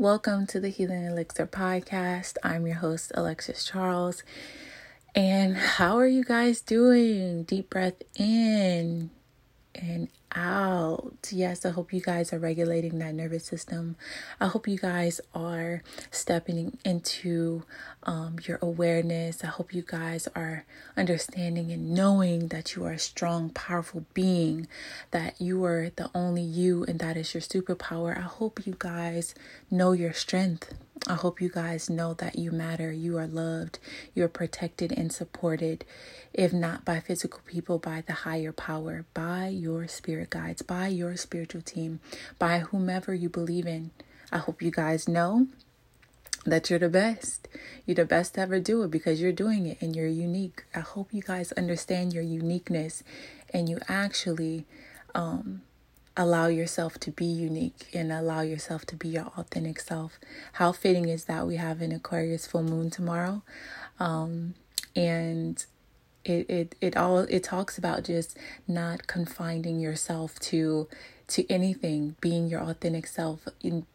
Welcome to the Healing Elixir podcast. I'm your host, Alexis Charles. And how are you guys doing? Deep breath in and out. Yes, I hope you guys are regulating that nervous system. I hope you guys are stepping into um, your awareness. I hope you guys are understanding and knowing that you are a strong, powerful being, that you are the only you, and that is your superpower. I hope you guys know your strength. I hope you guys know that you matter, you are loved, you are protected and supported, if not by physical people, by the higher power, by your spirit guides, by your spiritual team, by whomever you believe in. I hope you guys know that you're the best. You're the best to ever do it because you're doing it and you're unique. I hope you guys understand your uniqueness and you actually um, allow yourself to be unique and allow yourself to be your authentic self. How fitting is that we have an Aquarius full moon tomorrow? Um, and it, it it all it talks about just not confining yourself to to anything being your authentic self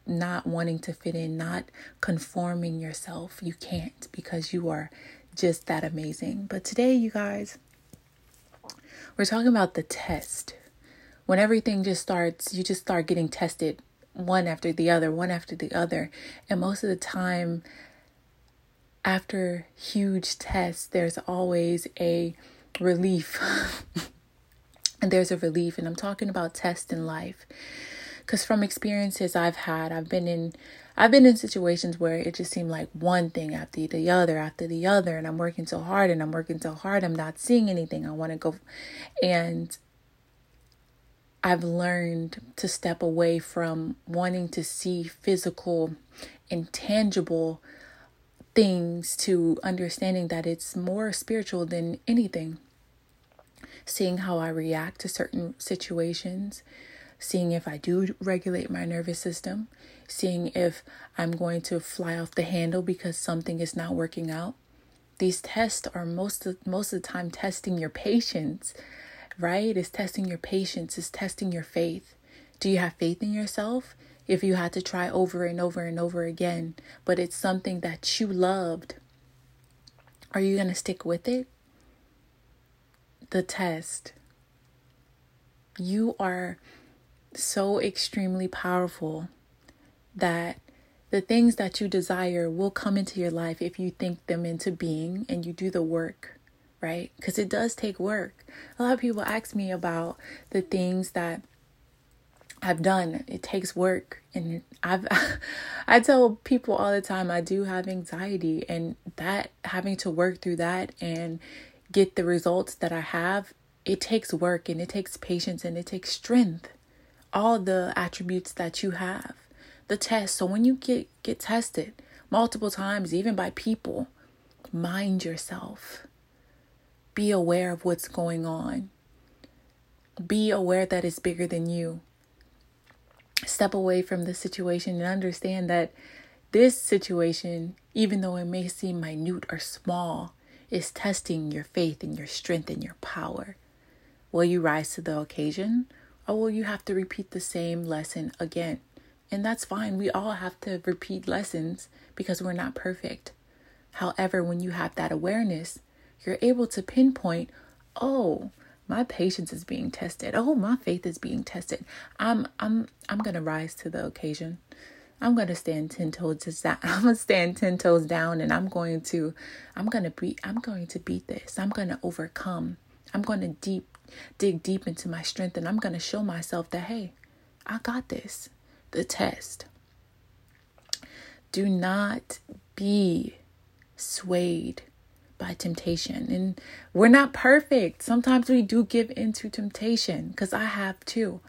not wanting to fit in not conforming yourself you can't because you are just that amazing but today you guys we're talking about the test when everything just starts, you just start getting tested one after the other, one after the other. And most of the time, after huge tests, there's always a relief. and there's a relief. And I'm talking about tests in life. Because from experiences I've had, I've been in. I've been in situations where it just seemed like one thing after the other after the other, and I'm working so hard and I'm working so hard, I'm not seeing anything. I want to go, and I've learned to step away from wanting to see physical, intangible things to understanding that it's more spiritual than anything. Seeing how I react to certain situations, seeing if I do regulate my nervous system, seeing if I'm going to fly off the handle because something is not working out. These tests are most of, most of the time testing your patience right? It's testing your patience, it's testing your faith. Do you have faith in yourself? If you had to try over and over and over again, but it's something that you loved, are you going to stick with it? The test. You are so extremely powerful that the things that you desire will come into your life if you think them into being and you do the work right? Because it does take work. A lot of people ask me about the things that I've done. It takes work, and I've I tell people all the time I do have anxiety, and that having to work through that and get the results that I have, it takes work and it takes patience and it takes strength. All the attributes that you have, the test. So when you get get tested multiple times, even by people, mind yourself be aware of what's going on. Be aware that it's bigger than you. Step away from the situation and understand that this situation, even though it may seem minute or small, is testing your faith and your strength and your power. Will you rise to the occasion or will you have to repeat the same lesson again? And that's fine. We all have to repeat lessons because we're not perfect. However, when you have that awareness, you're able to pinpoint, oh, my patience is being tested. Oh, my faith is being tested. I'm I'm I'm gonna rise to the occasion. I'm gonna stand ten toes down. I'm gonna stand ten toes down, and I'm going to, I'm gonna beat. I'm going to beat this. I'm gonna overcome. I'm gonna deep, dig deep into my strength, and I'm gonna show myself that hey, I got this. The test. Do not be swayed by temptation. And we're not perfect. Sometimes we do give into temptation because I have too.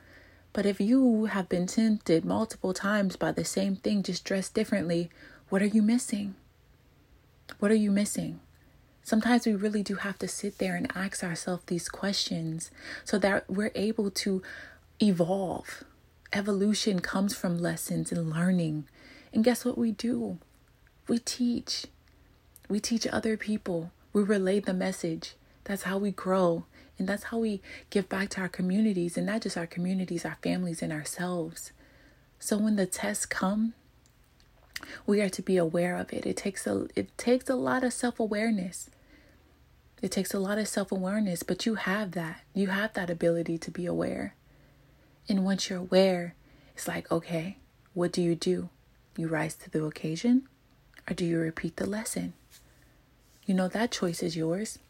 But if you have been tempted multiple times by the same thing, just dressed differently, what are you missing? What are you missing? Sometimes we really do have to sit there and ask ourselves these questions so that we're able to evolve. Evolution comes from lessons and learning. And guess what we do? We teach. We teach other people. We relay the message. That's how we grow. And that's how we give back to our communities, and not just our communities, our families, and ourselves. So when the tests come, We are to be aware of it. It takes a it takes a lot of self-awareness. It takes a lot of self-awareness, but you have that. You have that ability to be aware. And once you're aware, it's like, okay, what do you do? You rise to the occasion or do you repeat the lesson? You know, that choice is yours.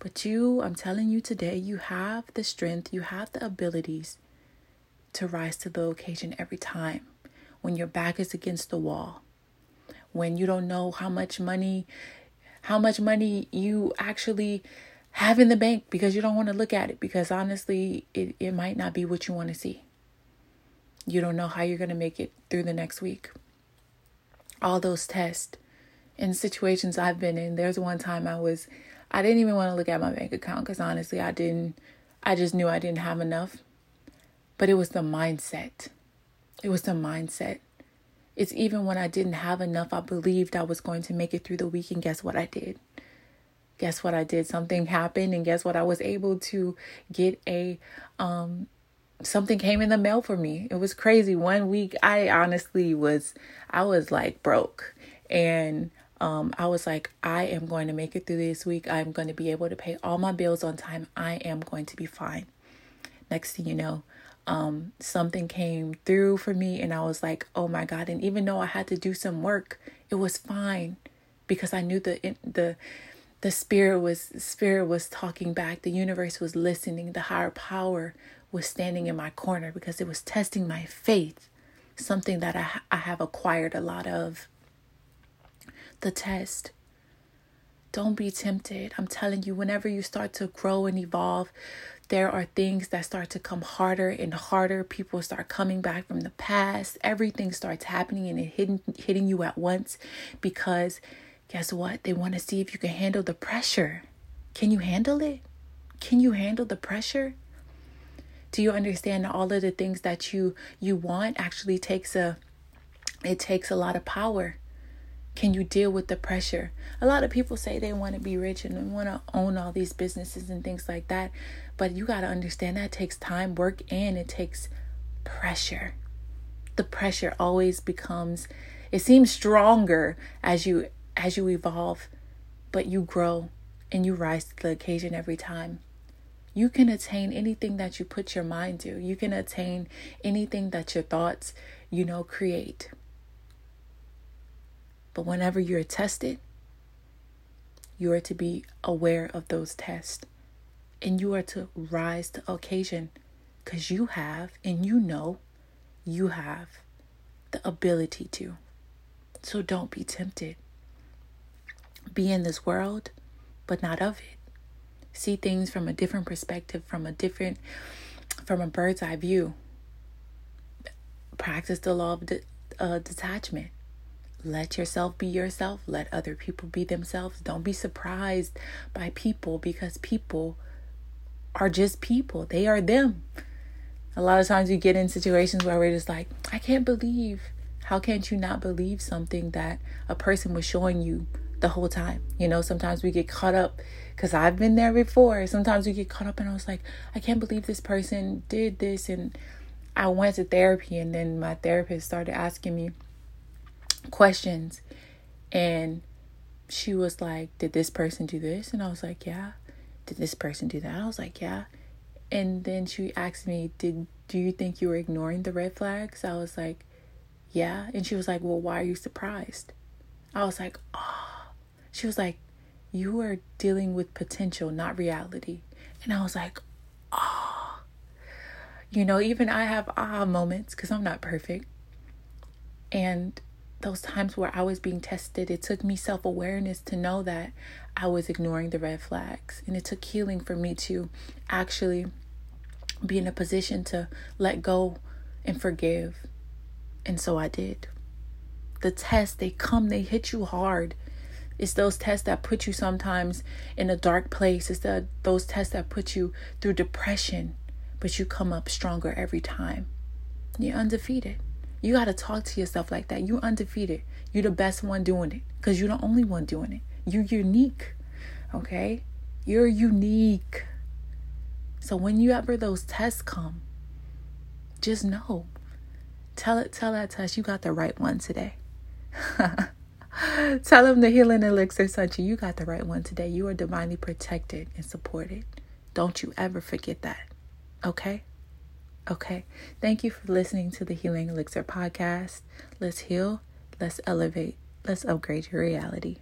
But you, I'm telling you today, you have the strength, you have the abilities to rise to the occasion every time when your back is against the wall, when you don't know how much money how much money you actually have in the bank because you don't want to look at it because honestly it, it might not be what you want to see. You don't know how you're going to make it through the next week. All those tests and situations I've been in. There's one time I was I didn't even want to look at my bank account cuz honestly I didn't I just knew I didn't have enough. But it was the mindset. It was the mindset. It's even when I didn't have enough, I believed I was going to make it through the week. And guess what I did? Guess what I did? Something happened, and guess what? I was able to get a um something came in the mail for me. It was crazy. One week I honestly was I was like broke and um, I was like, I am going to make it through this week. I'm going to be able to pay all my bills on time. I am going to be fine. Next thing you know, um, something came through for me and I was like, oh my God. And even though I had to do some work, it was fine because I knew the, the, the spirit was spirit was talking back the universe was listening the higher power was standing in my corner because it was testing my faith something that i, I have acquired a lot of the test don't be tempted i'm telling you whenever you start to grow and evolve there are things that start to come harder and harder. People start coming back from the past. Everything starts happening and it hitting hitting you at once because guess what? They want to see if you can handle the pressure. Can you handle it? Can you handle the pressure? Do you understand all of the things that you you want actually takes a it takes a lot of power can you deal with the pressure? A lot of people say they want to be rich and they want to own all these businesses and things like that. But you got to understand that takes time, work, and it takes pressure. The pressure always becomes it seems stronger as you as you evolve, but you grow and you rise to the occasion every time. You can attain anything that you put your mind to. You can attain anything that your thoughts, you know, create. But whenever you're tested, you are to be aware of those tests and you are to rise to occasion because you have and you know you have the ability to. So don't be tempted. Be in this world, but not of it. See things from a different perspective, from a different, from a bird's eye view. Practice the law of de- uh, detachment. Let yourself be yourself. Let other people be themselves. Don't be surprised by people because people are just people. They are them. A lot of times you get in situations where we're just like, I can't believe. How can't you not believe something that a person was showing you the whole time? You know, sometimes we get caught up because I've been there before. Sometimes we get caught up and I was like, I can't believe this person did this. And I went to therapy and then my therapist started asking me, questions. And she was like did this person do this? And i was like yeah. Did this person do that? I was like yeah. And then she asked me did do you think you were ignoring the red flags? I was like yeah. And she was like well why are you surprised? I was like oh she was like you are dealing with potential not reality. And i was like oh you know even i have aha moments because i'm not perfect. And those times where I was being tested, it took me self awareness to know that I was ignoring the red flags. And it took healing for me to actually be in a position to let go and forgive. And so I did. The tests, they come, they hit you hard. It's those tests that put you sometimes in a dark place. It's the, those tests that put you through depression, but you come up stronger every time. You're undefeated. You got to talk to yourself like that. You're undefeated. You're the best one doing it because you're the only one doing it. You're unique. Okay? You're unique. So when you ever those tests come, just know. Tell it tell that test you got the right one today. Tell him the healing elixir sent you. You got the right one today. You are divinely protected and supported. Don't you ever forget that. Okay? Okay. Thank you for listening to the Healing Elixir podcast. Let's heal, let's elevate, let's upgrade your reality.